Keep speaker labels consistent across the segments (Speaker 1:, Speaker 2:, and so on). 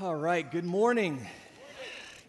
Speaker 1: All right, good morning.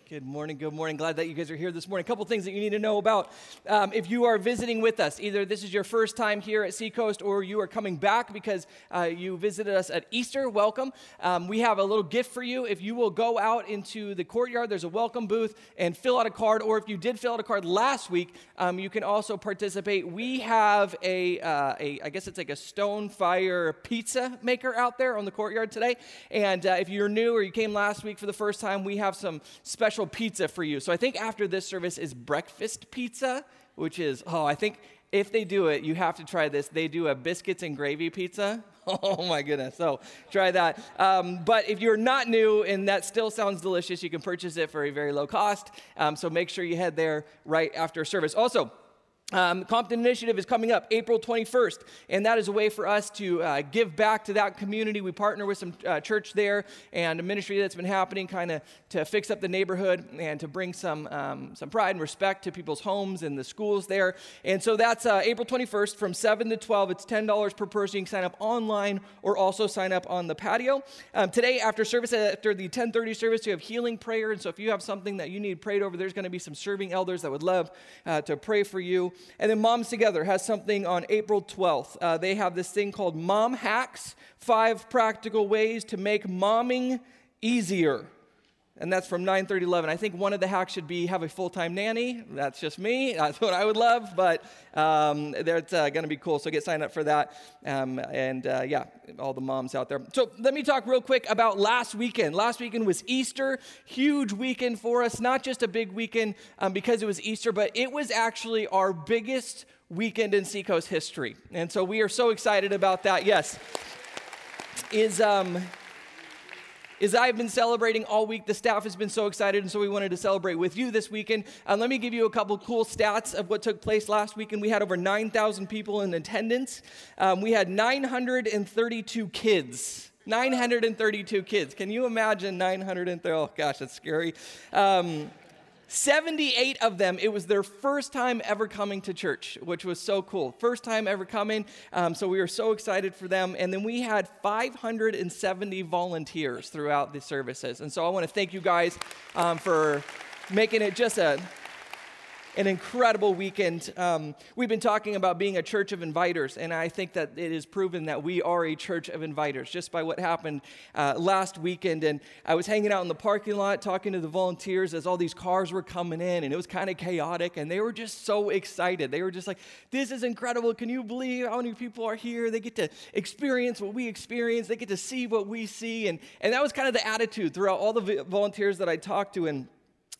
Speaker 1: Good morning, good morning. Glad that you guys are here this morning. A couple things that you need to know about. Um, if you are visiting with us, either this is your first time here at Seacoast or you are coming back because uh, you visited us at Easter, welcome. Um, we have a little gift for you. If you will go out into the courtyard, there's a welcome booth and fill out a card, or if you did fill out a card last week, um, you can also participate. We have a, uh, a, I guess it's like a stone fire pizza maker out there on the courtyard today. And uh, if you're new or you came last week for the first time, we have some special special pizza for you. So I think after this service is breakfast pizza, which is, oh, I think if they do it, you have to try this. They do a biscuits and gravy pizza. Oh my goodness. So try that. Um, but if you're not new and that still sounds delicious, you can purchase it for a very low cost. Um, so make sure you head there right after service. Also, um, Compton Initiative is coming up April 21st, and that is a way for us to uh, give back to that community. We partner with some uh, church there and a ministry that's been happening, kind of to fix up the neighborhood and to bring some um, some pride and respect to people's homes and the schools there. And so that's uh, April 21st from 7 to 12. It's $10 per person. You can sign up online or also sign up on the patio. Um, today, after service, after the 10:30 service, you have healing prayer, and so if you have something that you need prayed over, there's going to be some serving elders that would love uh, to pray for you. And then Moms Together has something on April 12th. Uh, they have this thing called Mom Hacks Five Practical Ways to Make Momming Easier and that's from 9:30 11. I think one of the hacks should be have a full-time nanny. That's just me. That's what I would love, but um, that's uh, going to be cool. So get signed up for that, um, and uh, yeah, all the moms out there. So let me talk real quick about last weekend. Last weekend was Easter, huge weekend for us. Not just a big weekend um, because it was Easter, but it was actually our biggest weekend in Seacoast history, and so we are so excited about that. Yes, is um is I've been celebrating all week. The staff has been so excited, and so we wanted to celebrate with you this weekend. Uh, let me give you a couple cool stats of what took place last weekend. We had over 9,000 people in attendance. Um, we had 932 kids. 932 kids. Can you imagine 930? Oh gosh, that's scary. Um, 78 of them, it was their first time ever coming to church, which was so cool. First time ever coming. Um, so we were so excited for them. And then we had 570 volunteers throughout the services. And so I want to thank you guys um, for making it just a an incredible weekend. Um, we've been talking about being a church of inviters, and I think that it is proven that we are a church of inviters just by what happened uh, last weekend. And I was hanging out in the parking lot talking to the volunteers as all these cars were coming in, and it was kind of chaotic, and they were just so excited. They were just like, This is incredible. Can you believe how many people are here? They get to experience what we experience, they get to see what we see. And, and that was kind of the attitude throughout all the volunteers that I talked to. And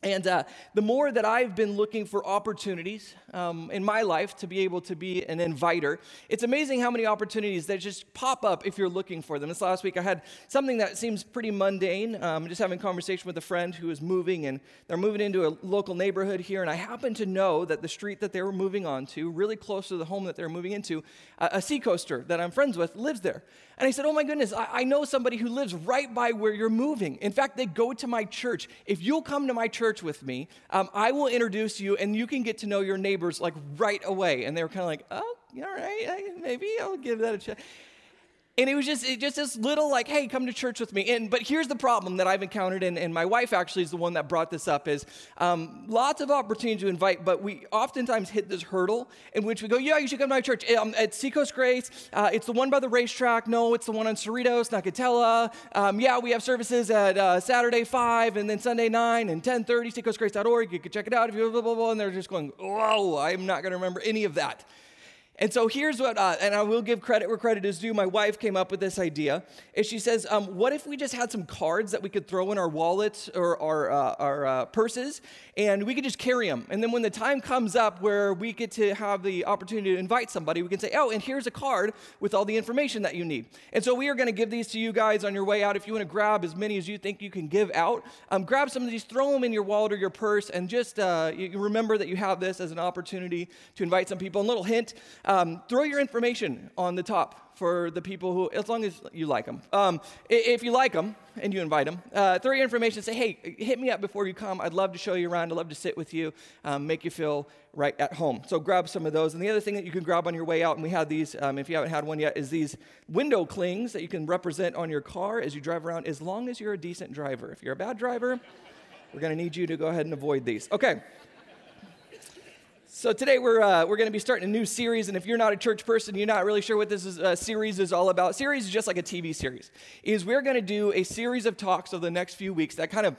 Speaker 1: and uh, the more that I've been looking for opportunities um, in my life to be able to be an inviter, it's amazing how many opportunities that just pop up if you're looking for them. This last week, I had something that seems pretty mundane. Um, just having a conversation with a friend who is moving, and they're moving into a local neighborhood here. And I happen to know that the street that they were moving onto, really close to the home that they're moving into, a, a seacoaster that I'm friends with lives there. And I said, Oh my goodness, I, I know somebody who lives right by where you're moving. In fact, they go to my church. If you'll come to my church with me, um, I will introduce you and you can get to know your neighbors like right away. And they were kind of like, Oh, all right, maybe I'll give that a chance. And it was just, it just this little like, hey, come to church with me. And but here's the problem that I've encountered, and, and my wife actually is the one that brought this up: is um, lots of opportunity to invite, but we oftentimes hit this hurdle in which we go, yeah, you should come to my church um, at Seacoast Grace. Uh, it's the one by the racetrack. No, it's the one on Cerritos, and Katella. Um, yeah, we have services at uh, Saturday five, and then Sunday nine, and 10:30. SeacoastGrace.org. You can check it out if you blah blah blah. And they're just going, oh, I'm not going to remember any of that. And so here's what, uh, and I will give credit where credit is due. My wife came up with this idea. Is she says, um, what if we just had some cards that we could throw in our wallets or our, uh, our uh, purses, and we could just carry them. And then when the time comes up where we get to have the opportunity to invite somebody, we can say, oh, and here's a card with all the information that you need. And so we are going to give these to you guys on your way out. If you want to grab as many as you think you can give out, um, grab some of these, throw them in your wallet or your purse, and just uh, remember that you have this as an opportunity to invite some people. And little hint. Um, throw your information on the top for the people who, as long as you like them. Um, if you like them and you invite them, uh, throw your information say, hey, hit me up before you come. I'd love to show you around. I'd love to sit with you, um, make you feel right at home. So grab some of those. And the other thing that you can grab on your way out, and we have these, um, if you haven't had one yet, is these window clings that you can represent on your car as you drive around, as long as you're a decent driver. If you're a bad driver, we're going to need you to go ahead and avoid these. Okay. So today we're, uh, we're going to be starting a new series, and if you're not a church person, you're not really sure what this is, uh, series is all about. Series is just like a TV series. Is we're going to do a series of talks over the next few weeks that kind of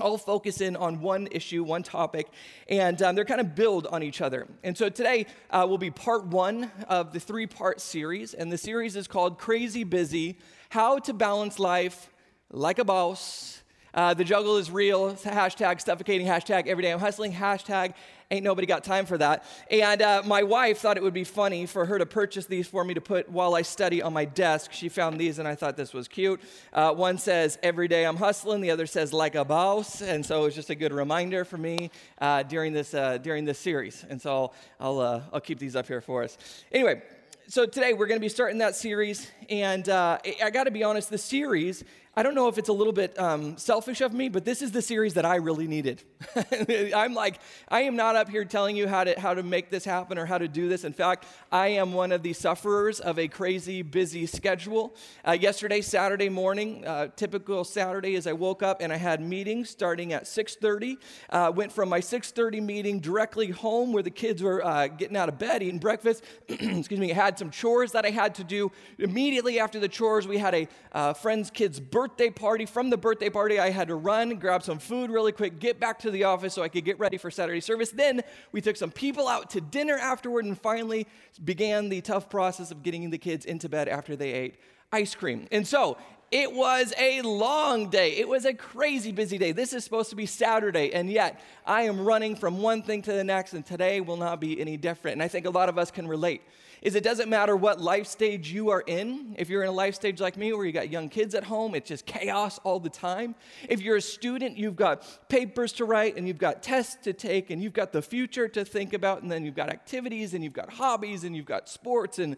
Speaker 1: all focus in on one issue, one topic, and um, they're kind of build on each other. And so today uh, will be part one of the three part series, and the series is called Crazy Busy How to Balance Life Like a Boss. Uh, the juggle is real. Hashtag suffocating, hashtag everyday I'm hustling, hashtag Ain't nobody got time for that. And uh, my wife thought it would be funny for her to purchase these for me to put while I study on my desk. She found these and I thought this was cute. Uh, one says, Every day I'm hustling. The other says, Like a boss. And so it was just a good reminder for me uh, during, this, uh, during this series. And so I'll, uh, I'll keep these up here for us. Anyway, so today we're going to be starting that series. And uh, I got to be honest, the series I don't know if it's a little bit um, selfish of me, but this is the series that I really needed. I'm like, I am not up here telling you how to, how to make this happen or how to do this. In fact, I am one of the sufferers of a crazy busy schedule. Uh, yesterday, Saturday morning, uh, typical Saturday, as I woke up and I had meetings starting at 6.30. Uh, went from my 6.30 meeting directly home where the kids were uh, getting out of bed, eating breakfast. Excuse me, I had some chores that I had to do. Immediately after the chores, we had a uh, friend's kid's birthday party. From the birthday party, I had to run, grab some food really quick, get back to the office so I could get ready for Saturday service. Then we took some people out to dinner afterward and finally began the tough process of getting the kids into bed after they ate ice cream. And so it was a long day. It was a crazy busy day. This is supposed to be Saturday, and yet I am running from one thing to the next, and today will not be any different. And I think a lot of us can relate is it doesn't matter what life stage you are in. If you're in a life stage like me where you got young kids at home, it's just chaos all the time. If you're a student, you've got papers to write and you've got tests to take and you've got the future to think about and then you've got activities and you've got hobbies and you've got sports and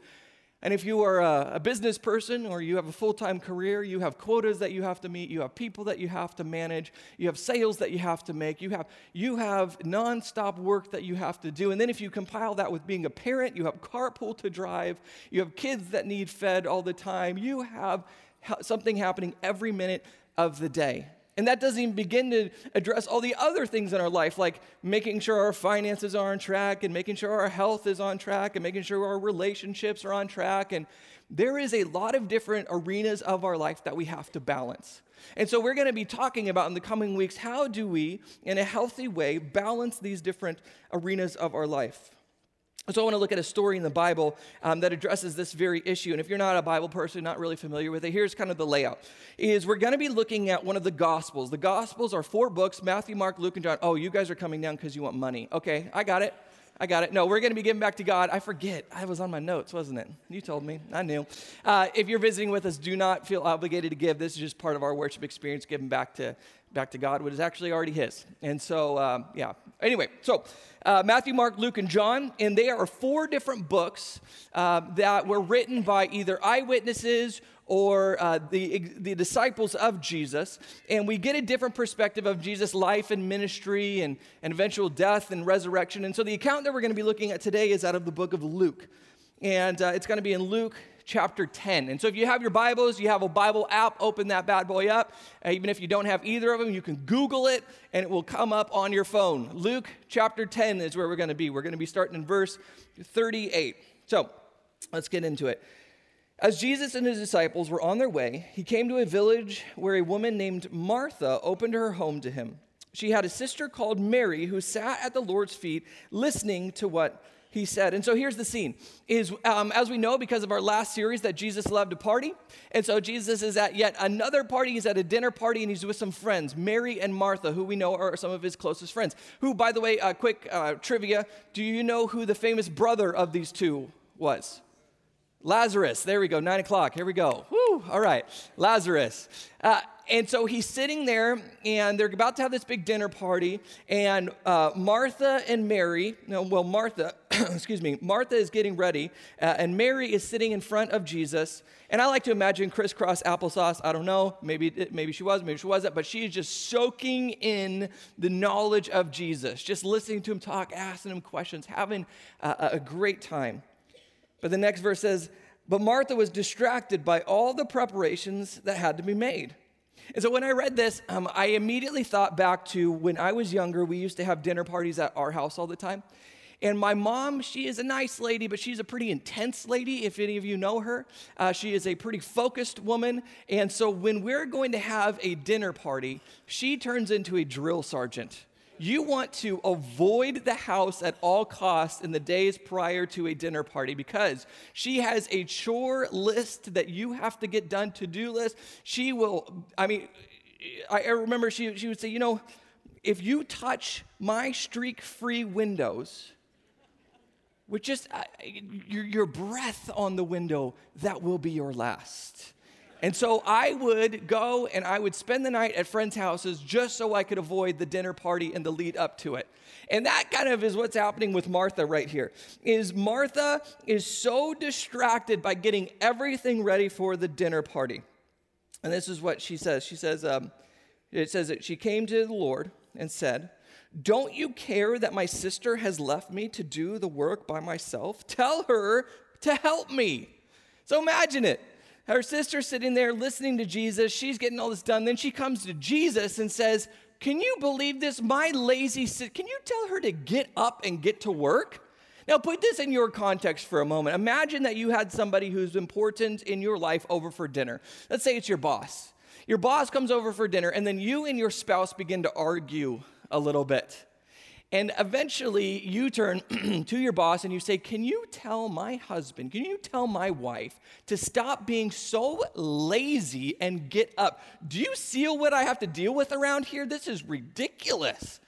Speaker 1: and if you are a, a business person or you have a full time career, you have quotas that you have to meet, you have people that you have to manage, you have sales that you have to make, you have, you have nonstop work that you have to do. And then if you compile that with being a parent, you have carpool to drive, you have kids that need fed all the time, you have something happening every minute of the day. And that doesn't even begin to address all the other things in our life, like making sure our finances are on track and making sure our health is on track and making sure our relationships are on track. And there is a lot of different arenas of our life that we have to balance. And so we're going to be talking about in the coming weeks how do we, in a healthy way, balance these different arenas of our life. So, I want to look at a story in the Bible um, that addresses this very issue. And if you're not a Bible person, not really familiar with it, here's kind of the layout. Is we're going to be looking at one of the Gospels. The Gospels are four books: Matthew, Mark, Luke, and John. Oh, you guys are coming down because you want money. Okay, I got it. I got it. No, we're going to be giving back to God. I forget. I was on my notes, wasn't it? You told me. I knew. Uh, if you're visiting with us, do not feel obligated to give. This is just part of our worship experience, giving back to back to God, what is actually already His. And so, um, yeah. Anyway, so uh, Matthew, Mark, Luke, and John, and they are four different books uh, that were written by either eyewitnesses or uh, the, the disciples of Jesus, and we get a different perspective of Jesus' life and ministry and, and eventual death and resurrection. And so the account that we're going to be looking at today is out of the book of Luke. And uh, it's going to be in Luke chapter 10. And so if you have your Bibles, you have a Bible app, open that bad boy up. Uh, even if you don't have either of them, you can Google it and it will come up on your phone. Luke chapter 10 is where we're going to be. We're going to be starting in verse 38. So let's get into it. As Jesus and his disciples were on their way, he came to a village where a woman named Martha opened her home to him. She had a sister called Mary who sat at the Lord's feet listening to what he said. And so here's the scene: is um, as we know because of our last series that Jesus loved to party, and so Jesus is at yet another party. He's at a dinner party and he's with some friends, Mary and Martha, who we know are some of his closest friends. Who, by the way, uh, quick uh, trivia: Do you know who the famous brother of these two was? Lazarus. There we go. Nine o'clock. Here we go. Woo. All right. Lazarus. Uh, and so he's sitting there, and they're about to have this big dinner party. And uh, Martha and Mary, no, well, Martha, excuse me, Martha is getting ready, uh, and Mary is sitting in front of Jesus. And I like to imagine crisscross applesauce. I don't know, maybe maybe she was, maybe she wasn't, but she is just soaking in the knowledge of Jesus, just listening to him talk, asking him questions, having a, a great time. But the next verse says, "But Martha was distracted by all the preparations that had to be made." And so when I read this, um, I immediately thought back to when I was younger. We used to have dinner parties at our house all the time. And my mom, she is a nice lady, but she's a pretty intense lady, if any of you know her. Uh, she is a pretty focused woman. And so when we're going to have a dinner party, she turns into a drill sergeant. You want to avoid the house at all costs in the days prior to a dinner party because she has a chore list that you have to get done, to do list. She will, I mean, I remember she, she would say, you know, if you touch my streak free windows, with just uh, your, your breath on the window, that will be your last. And so I would go and I would spend the night at friends' houses just so I could avoid the dinner party and the lead up to it. And that kind of is what's happening with Martha right here. Is Martha is so distracted by getting everything ready for the dinner party. And this is what she says. She says, um, it says that she came to the Lord and said, Don't you care that my sister has left me to do the work by myself? Tell her to help me. So imagine it her sister's sitting there listening to Jesus. She's getting all this done. Then she comes to Jesus and says, Can you believe this? My lazy sister, can you tell her to get up and get to work? Now, put this in your context for a moment. Imagine that you had somebody who's important in your life over for dinner. Let's say it's your boss. Your boss comes over for dinner, and then you and your spouse begin to argue a little bit. And eventually you turn to your boss and you say, Can you tell my husband, can you tell my wife to stop being so lazy and get up? Do you see what I have to deal with around here? This is ridiculous.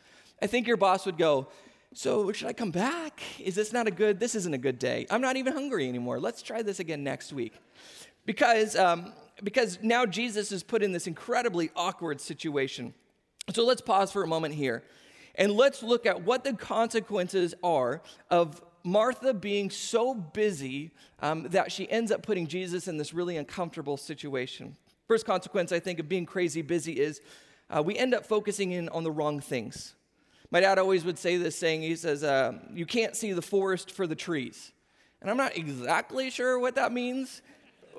Speaker 1: I think your boss would go, So should I come back? Is this not a good, this isn't a good day. I'm not even hungry anymore. Let's try this again next week. Because, um, because now Jesus is put in this incredibly awkward situation. So let's pause for a moment here. And let's look at what the consequences are of Martha being so busy um, that she ends up putting Jesus in this really uncomfortable situation. First consequence, I think, of being crazy busy is uh, we end up focusing in on the wrong things. My dad always would say this saying, he says, uh, You can't see the forest for the trees. And I'm not exactly sure what that means,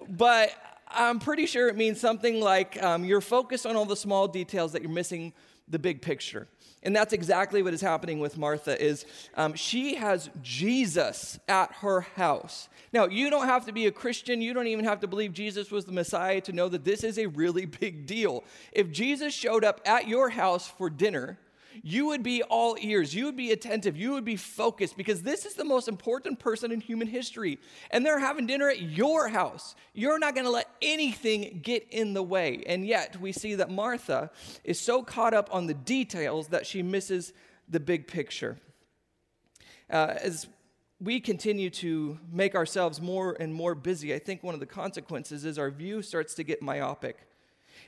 Speaker 1: but I'm pretty sure it means something like um, you're focused on all the small details that you're missing the big picture. And that's exactly what is happening with Martha is um, she has Jesus at her house. Now, you don't have to be a Christian. You don't even have to believe Jesus was the Messiah to know that this is a really big deal. If Jesus showed up at your house for dinner, you would be all ears. You would be attentive. You would be focused because this is the most important person in human history. And they're having dinner at your house. You're not going to let anything get in the way. And yet, we see that Martha is so caught up on the details that she misses the big picture. Uh, as we continue to make ourselves more and more busy, I think one of the consequences is our view starts to get myopic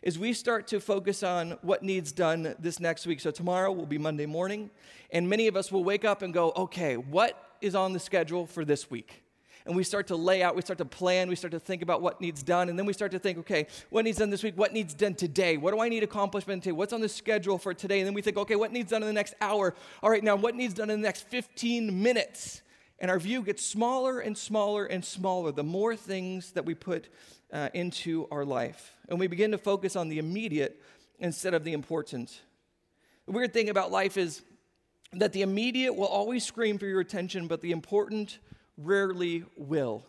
Speaker 1: is we start to focus on what needs done this next week. So tomorrow will be Monday morning, and many of us will wake up and go, okay, what is on the schedule for this week? And we start to lay out, we start to plan, we start to think about what needs done, and then we start to think, okay, what needs done this week? What needs done today? What do I need accomplishment today? What's on the schedule for today? And then we think, okay, what needs done in the next hour? All right, now what needs done in the next 15 minutes? And our view gets smaller and smaller and smaller the more things that we put uh, into our life. And we begin to focus on the immediate instead of the important. The weird thing about life is that the immediate will always scream for your attention, but the important rarely will.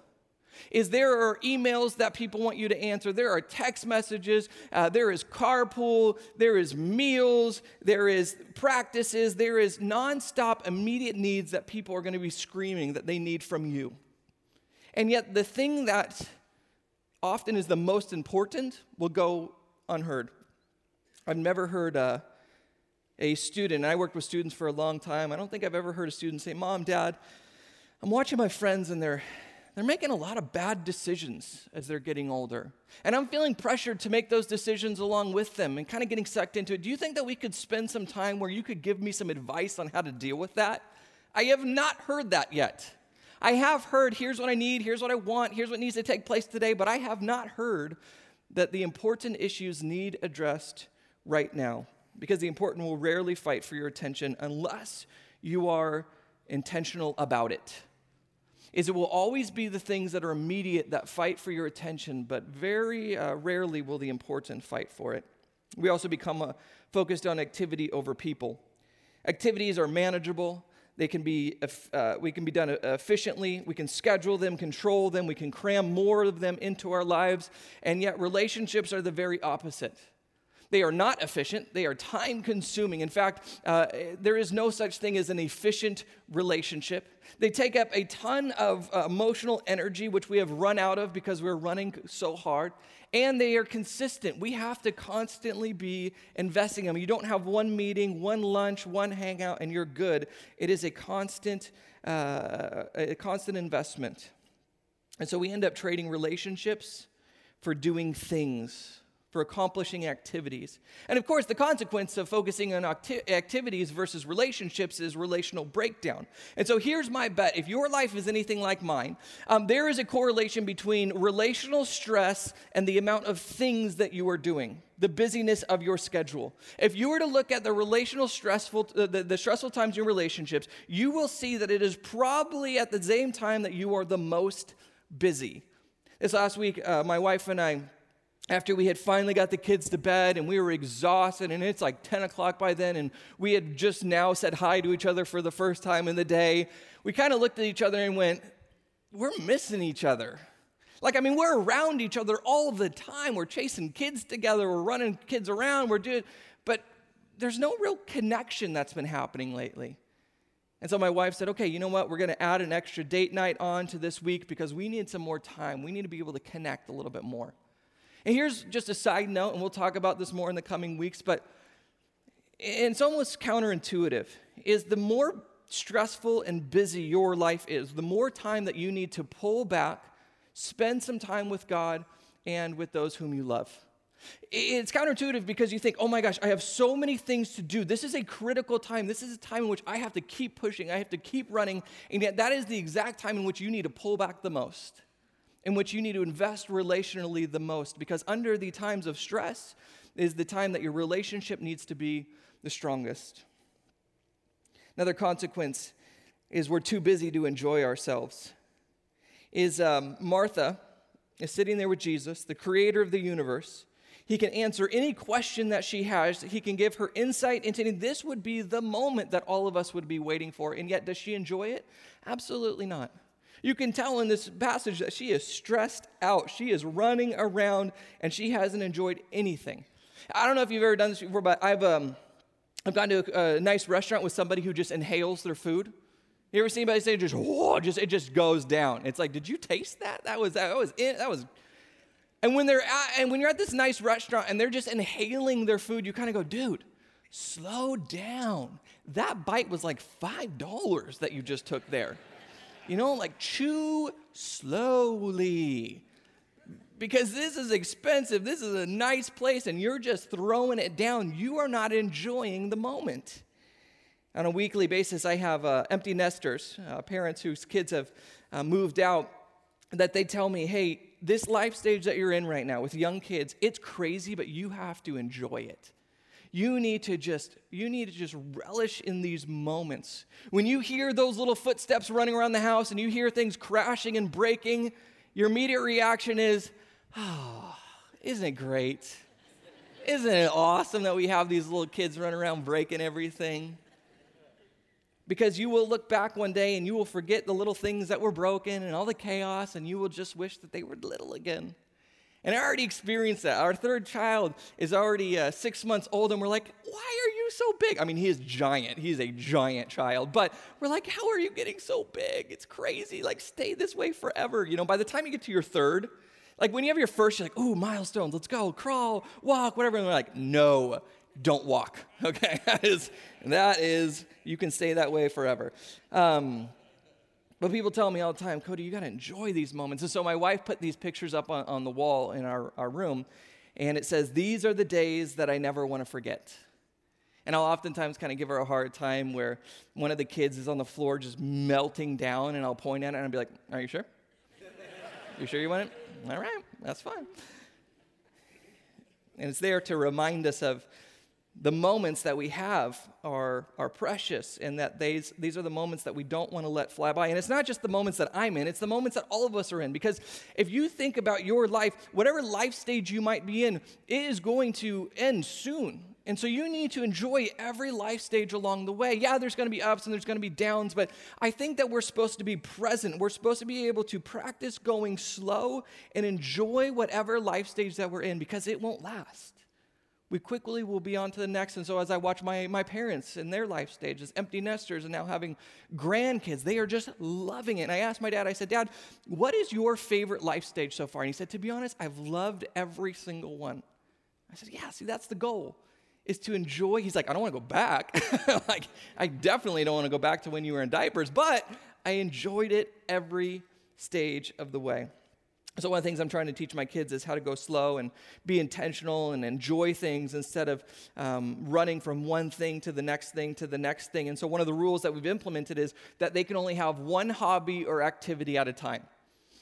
Speaker 1: Is there are emails that people want you to answer, there are text messages, uh, there is carpool, there is meals, there is practices, there is nonstop immediate needs that people are going to be screaming that they need from you. And yet, the thing that often is the most important will go unheard. I've never heard uh, a student, I worked with students for a long time. I don't think I've ever heard a student say, Mom, Dad, I'm watching my friends and they're, they're making a lot of bad decisions as they're getting older. And I'm feeling pressured to make those decisions along with them and kind of getting sucked into it. Do you think that we could spend some time where you could give me some advice on how to deal with that? I have not heard that yet. I have heard, here's what I need, here's what I want, here's what needs to take place today, but I have not heard that the important issues need addressed right now because the important will rarely fight for your attention unless you are intentional about it. Is it will always be the things that are immediate that fight for your attention, but very uh, rarely will the important fight for it. We also become uh, focused on activity over people. Activities are manageable, they can be, uh, we can be done efficiently. We can schedule them, control them. We can cram more of them into our lives. And yet, relationships are the very opposite. They are not efficient, they are time consuming. In fact, uh, there is no such thing as an efficient relationship. They take up a ton of uh, emotional energy, which we have run out of because we're running so hard and they are consistent. We have to constantly be investing them. You don't have one meeting, one lunch, one hangout, and you're good. It is a constant, uh, a constant investment. And so we end up trading relationships for doing things for accomplishing activities. And of course, the consequence of focusing on acti- activities versus relationships is relational breakdown. And so here's my bet if your life is anything like mine, um, there is a correlation between relational stress and the amount of things that you are doing. The busyness of your schedule. If you were to look at the relational stressful, uh, the, the stressful times in relationships, you will see that it is probably at the same time that you are the most busy. This last week, uh, my wife and I after we had finally got the kids to bed and we were exhausted, and it's like 10 o'clock by then, and we had just now said hi to each other for the first time in the day, we kind of looked at each other and went, We're missing each other. Like, I mean, we're around each other all the time. We're chasing kids together, we're running kids around, we're doing, but there's no real connection that's been happening lately. And so my wife said, okay, you know what? We're going to add an extra date night on to this week because we need some more time. We need to be able to connect a little bit more. And here's just a side note, and we'll talk about this more in the coming weeks, but it's almost counterintuitive. Is the more stressful and busy your life is, the more time that you need to pull back, spend some time with God and with those whom you love. It's counterintuitive because you think, oh my gosh, I have so many things to do. This is a critical time. This is a time in which I have to keep pushing, I have to keep running. And yet, that is the exact time in which you need to pull back the most in which you need to invest relationally the most because under the times of stress is the time that your relationship needs to be the strongest. Another consequence is we're too busy to enjoy ourselves. Is um, Martha is sitting there with Jesus, the creator of the universe. He can answer any question that she has. He can give her insight into this would be the moment that all of us would be waiting for. And yet, does she enjoy it? Absolutely not. You can tell in this passage that she is stressed out. She is running around and she hasn't enjoyed anything. I don't know if you've ever done this before, but I've, um, I've gone to a, a nice restaurant with somebody who just inhales their food. You ever seen anybody say just whoa, just it just goes down? It's like, did you taste that? That was that was it. That was. And when they're at, and when you're at this nice restaurant and they're just inhaling their food, you kind of go, dude, slow down. That bite was like five dollars that you just took there. You know, like chew slowly. Because this is expensive. This is a nice place, and you're just throwing it down. You are not enjoying the moment. On a weekly basis, I have uh, empty nesters, uh, parents whose kids have uh, moved out, that they tell me, hey, this life stage that you're in right now with young kids, it's crazy, but you have to enjoy it. You need to just you need to just relish in these moments. When you hear those little footsteps running around the house and you hear things crashing and breaking, your immediate reaction is, "Oh, isn't it great? Isn't it awesome that we have these little kids running around breaking everything?" Because you will look back one day and you will forget the little things that were broken and all the chaos, and you will just wish that they were little again. And I already experienced that. Our third child is already uh, six months old, and we're like, why are you so big? I mean, he is giant. He's a giant child. But we're like, how are you getting so big? It's crazy. Like, stay this way forever. You know, by the time you get to your third, like when you have your first, you're like, ooh, milestones, let's go, crawl, walk, whatever. And we're like, no, don't walk. Okay, that is, that is, you can stay that way forever. Um, But people tell me all the time, Cody, you got to enjoy these moments. And so my wife put these pictures up on, on the wall in our, our room, and it says, These are the days that I never want to forget. And I'll oftentimes kind of give her a hard time where one of the kids is on the floor just melting down, and I'll point at it and I'll be like, Are you sure? you sure you want it? All right, that's fine. And it's there to remind us of the moments that we have are, are precious and that these, these are the moments that we don't want to let fly by. And it's not just the moments that I'm in, it's the moments that all of us are in. Because if you think about your life, whatever life stage you might be in, it is going to end soon. And so you need to enjoy every life stage along the way. Yeah, there's going to be ups and there's going to be downs, but I think that we're supposed to be present. We're supposed to be able to practice going slow and enjoy whatever life stage that we're in because it won't last we quickly will be on to the next. And so, as I watch my, my parents in their life stages, empty nesters, and now having grandkids, they are just loving it. And I asked my dad, I said, Dad, what is your favorite life stage so far? And he said, To be honest, I've loved every single one. I said, Yeah, see, that's the goal. Is to enjoy. He's like, I don't want to go back. like, I definitely don't want to go back to when you were in diapers, but I enjoyed it every stage of the way. So, one of the things I'm trying to teach my kids is how to go slow and be intentional and enjoy things instead of um, running from one thing to the next thing to the next thing. And so, one of the rules that we've implemented is that they can only have one hobby or activity at a time.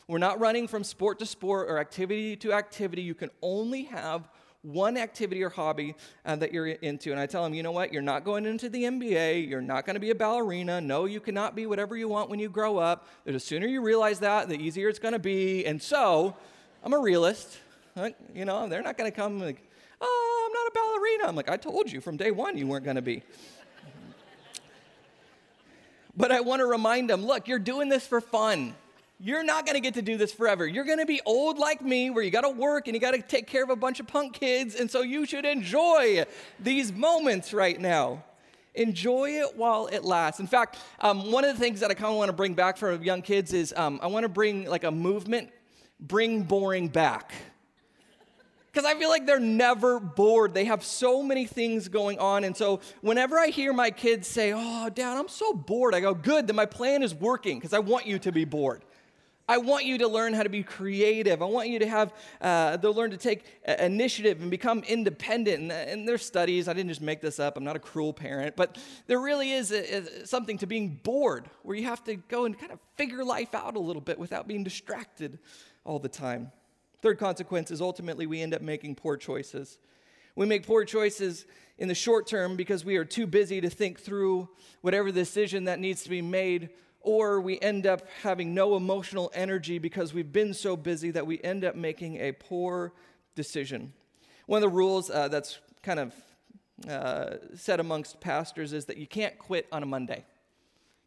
Speaker 1: We're not running from sport to sport or activity to activity. You can only have one activity or hobby uh, that you're into. And I tell them, you know what? You're not going into the NBA. You're not going to be a ballerina. No, you cannot be whatever you want when you grow up. The sooner you realize that, the easier it's going to be. And so, I'm a realist. You know, they're not going to come like, oh, I'm not a ballerina. I'm like, I told you from day one you weren't going to be. but I want to remind them look, you're doing this for fun. You're not going to get to do this forever. You're going to be old like me, where you got to work and you got to take care of a bunch of punk kids. And so you should enjoy these moments right now. Enjoy it while it lasts. In fact, um, one of the things that I kind of want to bring back for young kids is um, I want to bring like a movement, bring boring back. Because I feel like they're never bored. They have so many things going on. And so whenever I hear my kids say, Oh, dad, I'm so bored, I go, Good, then my plan is working because I want you to be bored. I want you to learn how to be creative. I want you to have, uh, they'll learn to take uh, initiative and become independent. And, uh, and there's studies, I didn't just make this up, I'm not a cruel parent, but there really is a, a, something to being bored where you have to go and kind of figure life out a little bit without being distracted all the time. Third consequence is ultimately we end up making poor choices. We make poor choices in the short term because we are too busy to think through whatever decision that needs to be made or we end up having no emotional energy because we've been so busy that we end up making a poor decision. One of the rules uh, that's kind of uh, said amongst pastors is that you can't quit on a Monday.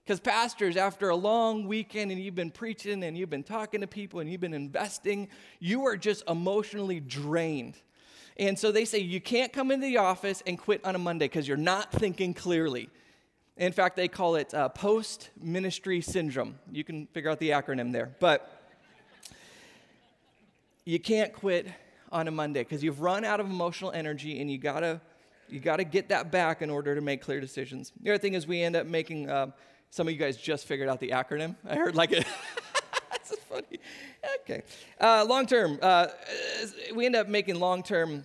Speaker 1: Because, pastors, after a long weekend and you've been preaching and you've been talking to people and you've been investing, you are just emotionally drained. And so they say you can't come into the office and quit on a Monday because you're not thinking clearly. In fact, they call it uh, post ministry syndrome. You can figure out the acronym there. But you can't quit on a Monday because you've run out of emotional energy and you gotta you gotta get that back in order to make clear decisions. The other thing is we end up making. Uh, some of you guys just figured out the acronym. I heard like it. That's funny. Okay. Uh, long term, uh, we end up making long term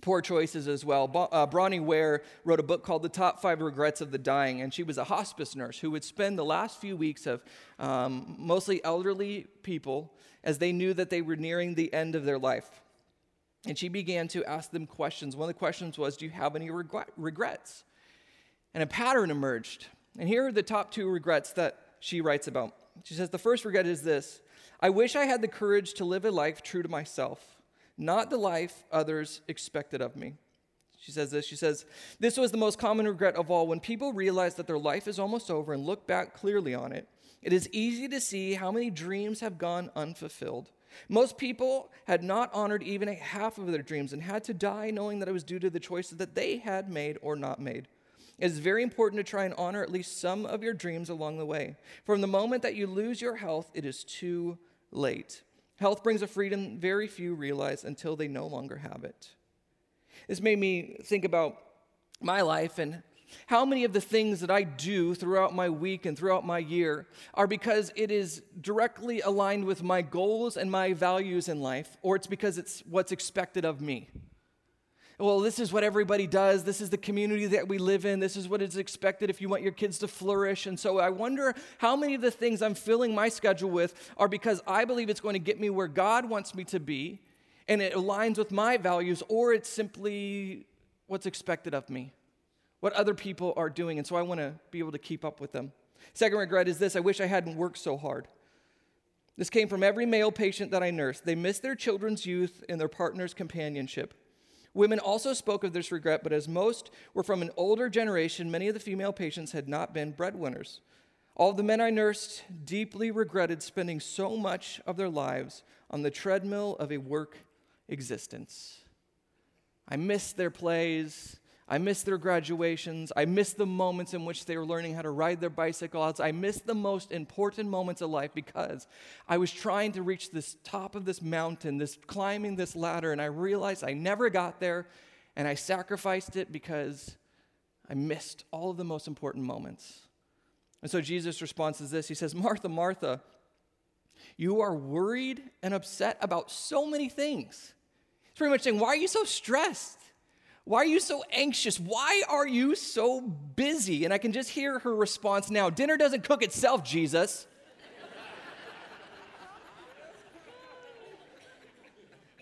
Speaker 1: poor choices as well. Uh, Bronnie Ware wrote a book called The Top Five Regrets of the Dying, and she was a hospice nurse who would spend the last few weeks of um, mostly elderly people as they knew that they were nearing the end of their life. And she began to ask them questions. One of the questions was, Do you have any regrets? And a pattern emerged. And here are the top two regrets that she writes about. She says, The first regret is this I wish I had the courage to live a life true to myself not the life others expected of me. She says this. She says, This was the most common regret of all. When people realize that their life is almost over and look back clearly on it, it is easy to see how many dreams have gone unfulfilled. Most people had not honored even a half of their dreams and had to die knowing that it was due to the choices that they had made or not made. It is very important to try and honor at least some of your dreams along the way. From the moment that you lose your health, it is too late. Health brings a freedom very few realize until they no longer have it. This made me think about my life and How many of the things that I do throughout my week and throughout my year are because it is directly aligned with my goals and my values in life, or it's because it's what's expected of me? Well, this is what everybody does. This is the community that we live in. This is what is expected if you want your kids to flourish. And so I wonder how many of the things I'm filling my schedule with are because I believe it's going to get me where God wants me to be and it aligns with my values, or it's simply what's expected of me what other people are doing. And so I want to be able to keep up with them. Second regret is this I wish I hadn't worked so hard. This came from every male patient that I nursed. They missed their children's youth and their partner's companionship. Women also spoke of this regret, but as most were from an older generation, many of the female patients had not been breadwinners. All the men I nursed deeply regretted spending so much of their lives on the treadmill of a work existence. I missed their plays. I miss their graduations. I miss the moments in which they were learning how to ride their bicycles. I miss the most important moments of life because I was trying to reach this top of this mountain, this climbing this ladder, and I realized I never got there, and I sacrificed it because I missed all of the most important moments. And so Jesus' response is this He says, Martha, Martha, you are worried and upset about so many things. He's pretty much saying, Why are you so stressed? Why are you so anxious? Why are you so busy? And I can just hear her response now Dinner doesn't cook itself, Jesus.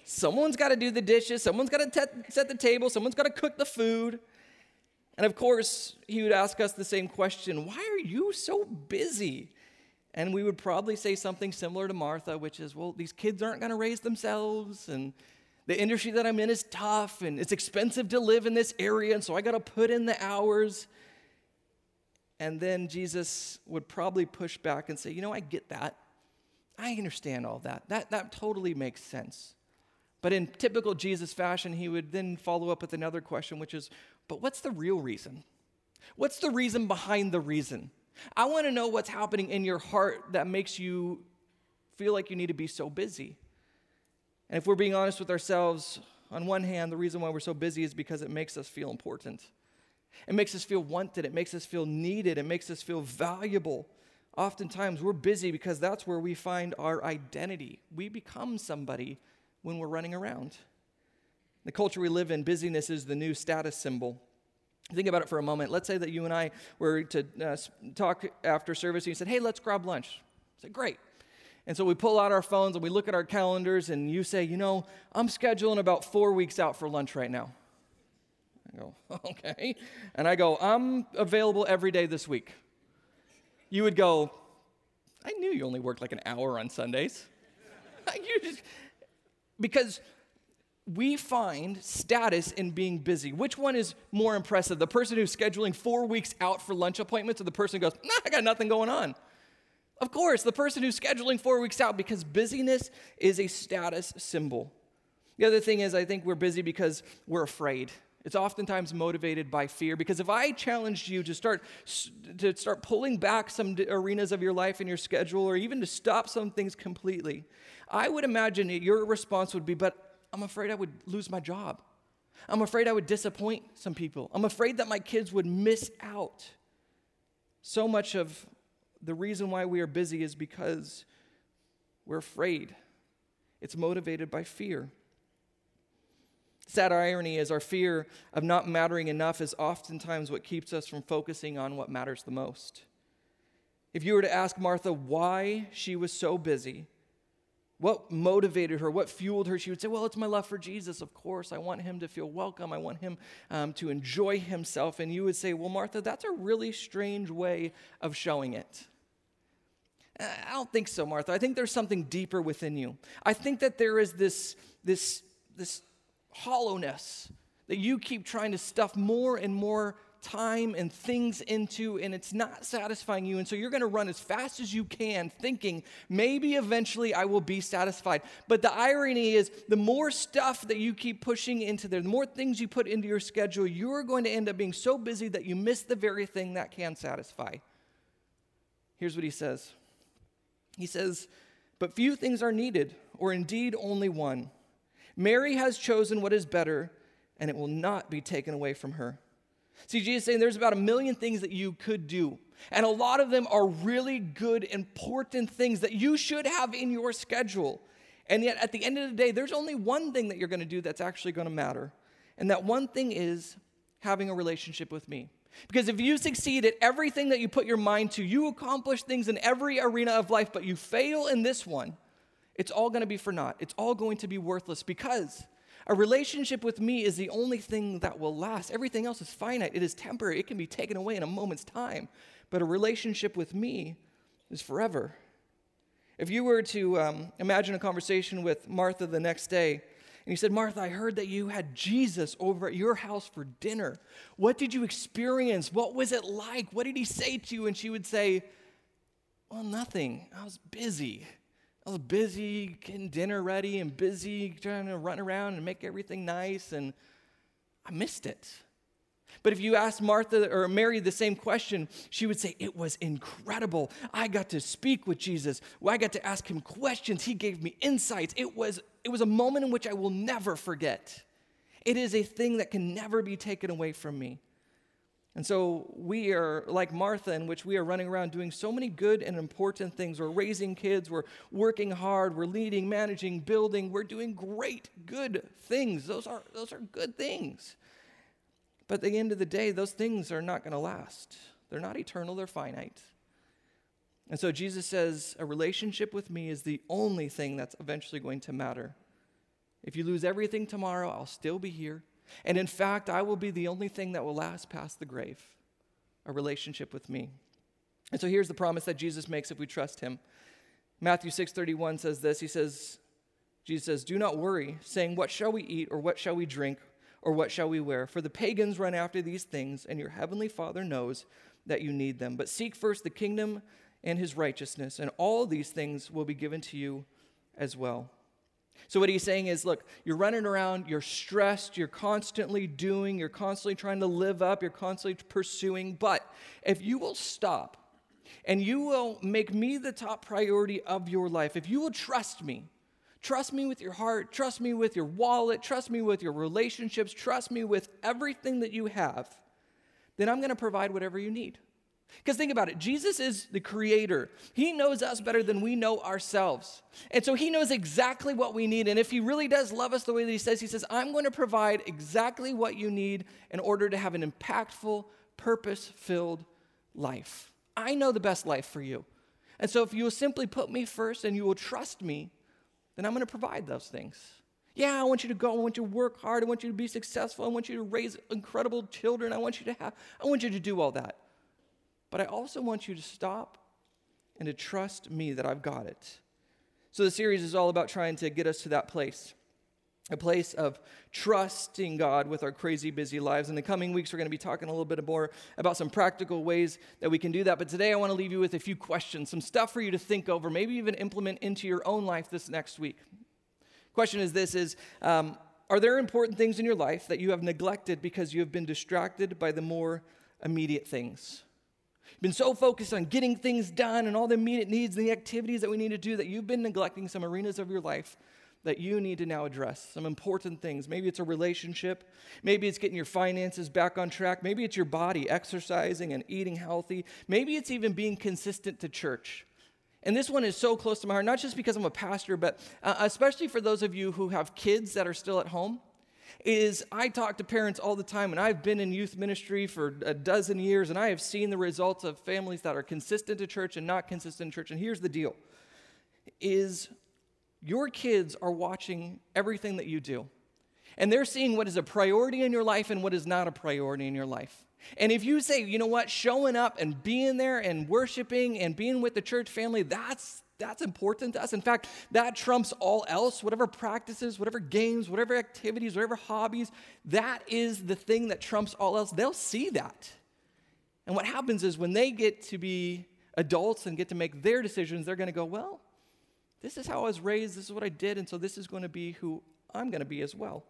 Speaker 1: Someone's got to do the dishes, someone's got to set the table, someone's got to cook the food. And of course, he would ask us the same question Why are you so busy? And we would probably say something similar to Martha, which is, Well, these kids aren't going to raise themselves, and the industry that I'm in is tough and it's expensive to live in this area, and so I got to put in the hours. And then Jesus would probably push back and say, You know, I get that. I understand all that. That, that totally makes sense. But in typical Jesus fashion, he would then follow up with another question, which is, But what's the real reason? What's the reason behind the reason? I want to know what's happening in your heart that makes you feel like you need to be so busy. And if we're being honest with ourselves, on one hand, the reason why we're so busy is because it makes us feel important. It makes us feel wanted. It makes us feel needed. It makes us feel valuable. Oftentimes, we're busy because that's where we find our identity. We become somebody when we're running around. The culture we live in, busyness is the new status symbol. Think about it for a moment. Let's say that you and I were to uh, talk after service and you said, Hey, let's grab lunch. I said, Great. And so we pull out our phones and we look at our calendars, and you say, You know, I'm scheduling about four weeks out for lunch right now. I go, Okay. And I go, I'm available every day this week. You would go, I knew you only worked like an hour on Sundays. just, because we find status in being busy. Which one is more impressive? The person who's scheduling four weeks out for lunch appointments or the person who goes, nah, I got nothing going on? Of course, the person who's scheduling four weeks out because busyness is a status symbol. The other thing is, I think we're busy because we're afraid. It's oftentimes motivated by fear. Because if I challenged you to start to start pulling back some arenas of your life and your schedule, or even to stop some things completely, I would imagine that your response would be, "But I'm afraid I would lose my job. I'm afraid I would disappoint some people. I'm afraid that my kids would miss out." So much of the reason why we are busy is because we're afraid. It's motivated by fear. Sad irony is our fear of not mattering enough is oftentimes what keeps us from focusing on what matters the most. If you were to ask Martha why she was so busy, what motivated her, what fueled her, she would say, Well, it's my love for Jesus, of course. I want him to feel welcome. I want him um, to enjoy himself. And you would say, Well, Martha, that's a really strange way of showing it. I don't think so, Martha. I think there's something deeper within you. I think that there is this, this, this hollowness that you keep trying to stuff more and more time and things into, and it's not satisfying you. And so you're going to run as fast as you can, thinking maybe eventually I will be satisfied. But the irony is, the more stuff that you keep pushing into there, the more things you put into your schedule, you're going to end up being so busy that you miss the very thing that can satisfy. Here's what he says he says, But few things are needed, or indeed only one. Mary has chosen what is better, and it will not be taken away from her. See, Jesus saying there's about a million things that you could do. And a lot of them are really good, important things that you should have in your schedule. And yet, at the end of the day, there's only one thing that you're going to do that's actually going to matter. And that one thing is having a relationship with me. Because if you succeed at everything that you put your mind to, you accomplish things in every arena of life, but you fail in this one, it's all going to be for naught. It's all going to be worthless because a relationship with me is the only thing that will last. Everything else is finite, it is temporary, it can be taken away in a moment's time. But a relationship with me is forever. If you were to um, imagine a conversation with Martha the next day, and you said, Martha, I heard that you had Jesus over at your house for dinner. What did you experience? What was it like? What did he say to you? And she would say, Well, nothing. I was busy. I was busy getting dinner ready and busy trying to run around and make everything nice, and I missed it. But if you asked Martha or Mary the same question, she would say, It was incredible. I got to speak with Jesus. I got to ask him questions. He gave me insights. It was, it was a moment in which I will never forget. It is a thing that can never be taken away from me. And so we are like Martha, in which we are running around doing so many good and important things. We're raising kids, we're working hard, we're leading, managing, building, we're doing great, good things. Those are, those are good things. But at the end of the day, those things are not going to last. They're not eternal, they're finite. And so Jesus says, a relationship with me is the only thing that's eventually going to matter. If you lose everything tomorrow, I'll still be here. And in fact, I will be the only thing that will last past the grave a relationship with me. And so here's the promise that Jesus makes if we trust him. Matthew 6:31 says this. He says Jesus says, "Do not worry, saying, what shall we eat or what shall we drink or what shall we wear? For the pagans run after these things, and your heavenly Father knows that you need them. But seek first the kingdom and his righteousness, and all these things will be given to you as well." So, what he's saying is look, you're running around, you're stressed, you're constantly doing, you're constantly trying to live up, you're constantly pursuing. But if you will stop and you will make me the top priority of your life, if you will trust me, trust me with your heart, trust me with your wallet, trust me with your relationships, trust me with everything that you have, then I'm going to provide whatever you need. Because think about it Jesus is the creator. He knows us better than we know ourselves. And so he knows exactly what we need. And if he really does love us the way that he says, he says, I'm going to provide exactly what you need in order to have an impactful, purpose filled life. I know the best life for you. And so if you will simply put me first and you will trust me, then I'm going to provide those things. Yeah, I want you to go. I want you to work hard. I want you to be successful. I want you to raise incredible children. I want you to have, I want you to do all that. But I also want you to stop and to trust me that I've got it. So the series is all about trying to get us to that place. A place of trusting God with our crazy busy lives. In the coming weeks, we're going to be talking a little bit more about some practical ways that we can do that. But today, I want to leave you with a few questions, some stuff for you to think over, maybe even implement into your own life this next week. Question is this: Is um, are there important things in your life that you have neglected because you have been distracted by the more immediate things? Been so focused on getting things done and all the immediate needs and the activities that we need to do that you've been neglecting some arenas of your life that you need to now address. Some important things. Maybe it's a relationship. Maybe it's getting your finances back on track. Maybe it's your body, exercising and eating healthy. Maybe it's even being consistent to church. And this one is so close to my heart, not just because I'm a pastor, but uh, especially for those of you who have kids that are still at home is I talk to parents all the time, and I've been in youth ministry for a dozen years, and I have seen the results of families that are consistent to church and not consistent to church. And here's the deal is your kids are watching everything that you do. And they're seeing what is a priority in your life and what is not a priority in your life. And if you say, you know what, showing up and being there and worshiping and being with the church family, that's that's important to us. In fact, that trumps all else, whatever practices, whatever games, whatever activities, whatever hobbies, that is the thing that trumps all else. They'll see that. And what happens is when they get to be adults and get to make their decisions, they're going to go, well, this is how I was raised, this is what I did, and so this is going to be who I'm going to be as well.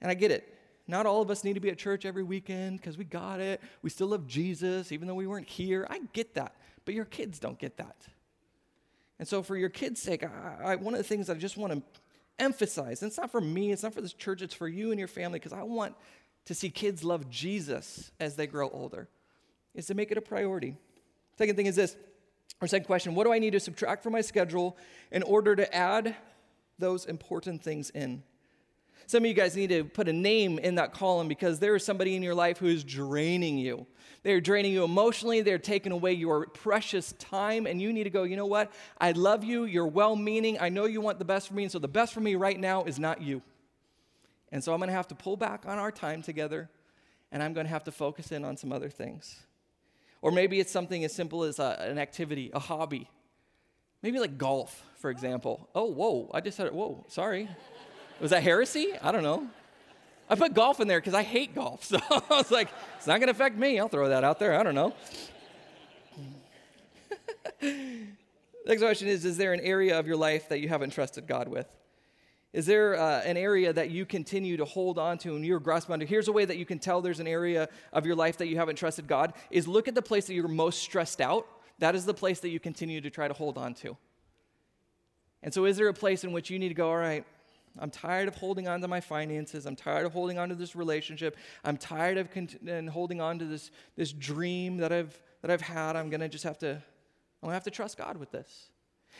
Speaker 1: And I get it. Not all of us need to be at church every weekend because we got it. We still love Jesus, even though we weren't here. I get that. But your kids don't get that. And so, for your kids' sake, I, I, one of the things I just want to emphasize, and it's not for me, it's not for this church, it's for you and your family, because I want to see kids love Jesus as they grow older is to make it a priority. Second thing is this, or second question, what do I need to subtract from my schedule in order to add those important things in? Some of you guys need to put a name in that column because there is somebody in your life who is draining you. They're draining you emotionally, they're taking away your precious time, and you need to go, you know what? I love you, you're well meaning, I know you want the best for me, and so the best for me right now is not you. And so I'm gonna have to pull back on our time together, and I'm gonna have to focus in on some other things. Or maybe it's something as simple as a, an activity, a hobby. Maybe like golf, for example. Oh, whoa, I just said, it. whoa, sorry. Was that heresy? I don't know. I put golf in there because I hate golf. So I was like, it's not going to affect me. I'll throw that out there. I don't know. Next question is Is there an area of your life that you haven't trusted God with? Is there uh, an area that you continue to hold on to and you're grasping onto? Here's a way that you can tell there's an area of your life that you haven't trusted God is look at the place that you're most stressed out. That is the place that you continue to try to hold on to. And so is there a place in which you need to go, all right, I'm tired of holding on to my finances. I'm tired of holding on to this relationship. I'm tired of cont- holding on to this, this dream that I've, that I've had. I'm going to just have to, I'm going to have to trust God with this.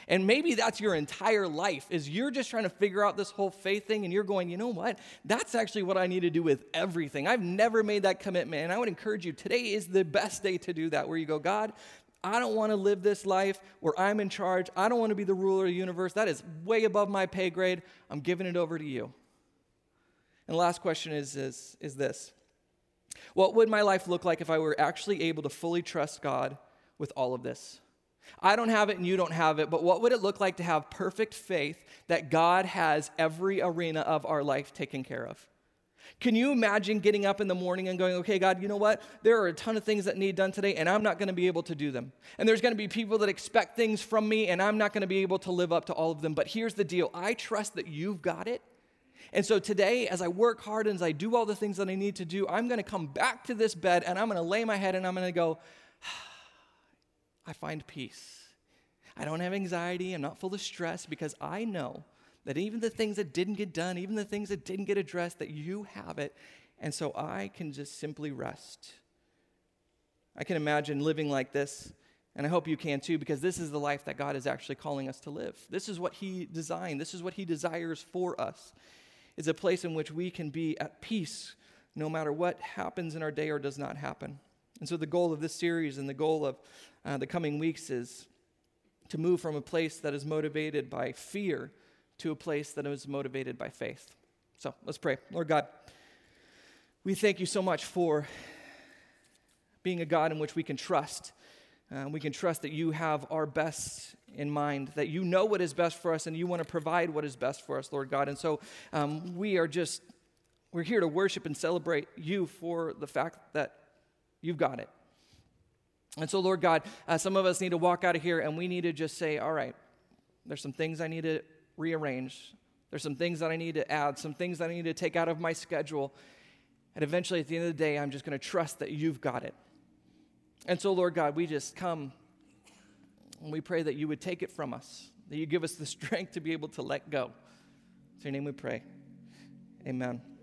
Speaker 1: And maybe that's your entire life is you're just trying to figure out this whole faith thing and you're going, you know what? That's actually what I need to do with everything. I've never made that commitment. And I would encourage you, today is the best day to do that, where you go, God, I don't want to live this life where I'm in charge. I don't want to be the ruler of the universe. That is way above my pay grade. I'm giving it over to you. And the last question is, is, is this What would my life look like if I were actually able to fully trust God with all of this? I don't have it and you don't have it, but what would it look like to have perfect faith that God has every arena of our life taken care of? Can you imagine getting up in the morning and going, okay, God, you know what? There are a ton of things that need done today, and I'm not going to be able to do them. And there's going to be people that expect things from me, and I'm not going to be able to live up to all of them. But here's the deal I trust that you've got it. And so today, as I work hard and as I do all the things that I need to do, I'm going to come back to this bed and I'm going to lay my head and I'm going to go, I find peace. I don't have anxiety. I'm not full of stress because I know that even the things that didn't get done, even the things that didn't get addressed, that you have it. And so I can just simply rest. I can imagine living like this, and I hope you can too, because this is the life that God is actually calling us to live. This is what He designed, this is what He desires for us. It's a place in which we can be at peace no matter what happens in our day or does not happen. And so, the goal of this series and the goal of uh, the coming weeks is to move from a place that is motivated by fear to a place that is motivated by faith. So let's pray. Lord God, we thank you so much for being a God in which we can trust. Uh, we can trust that you have our best in mind, that you know what is best for us and you want to provide what is best for us, Lord God. And so um, we are just, we're here to worship and celebrate you for the fact that you've got it. And so, Lord God, uh, some of us need to walk out of here and we need to just say, all right, there's some things I need to rearrange. There's some things that I need to add, some things that I need to take out of my schedule. And eventually, at the end of the day, I'm just going to trust that you've got it. And so, Lord God, we just come and we pray that you would take it from us, that you give us the strength to be able to let go. It's your name we pray. Amen.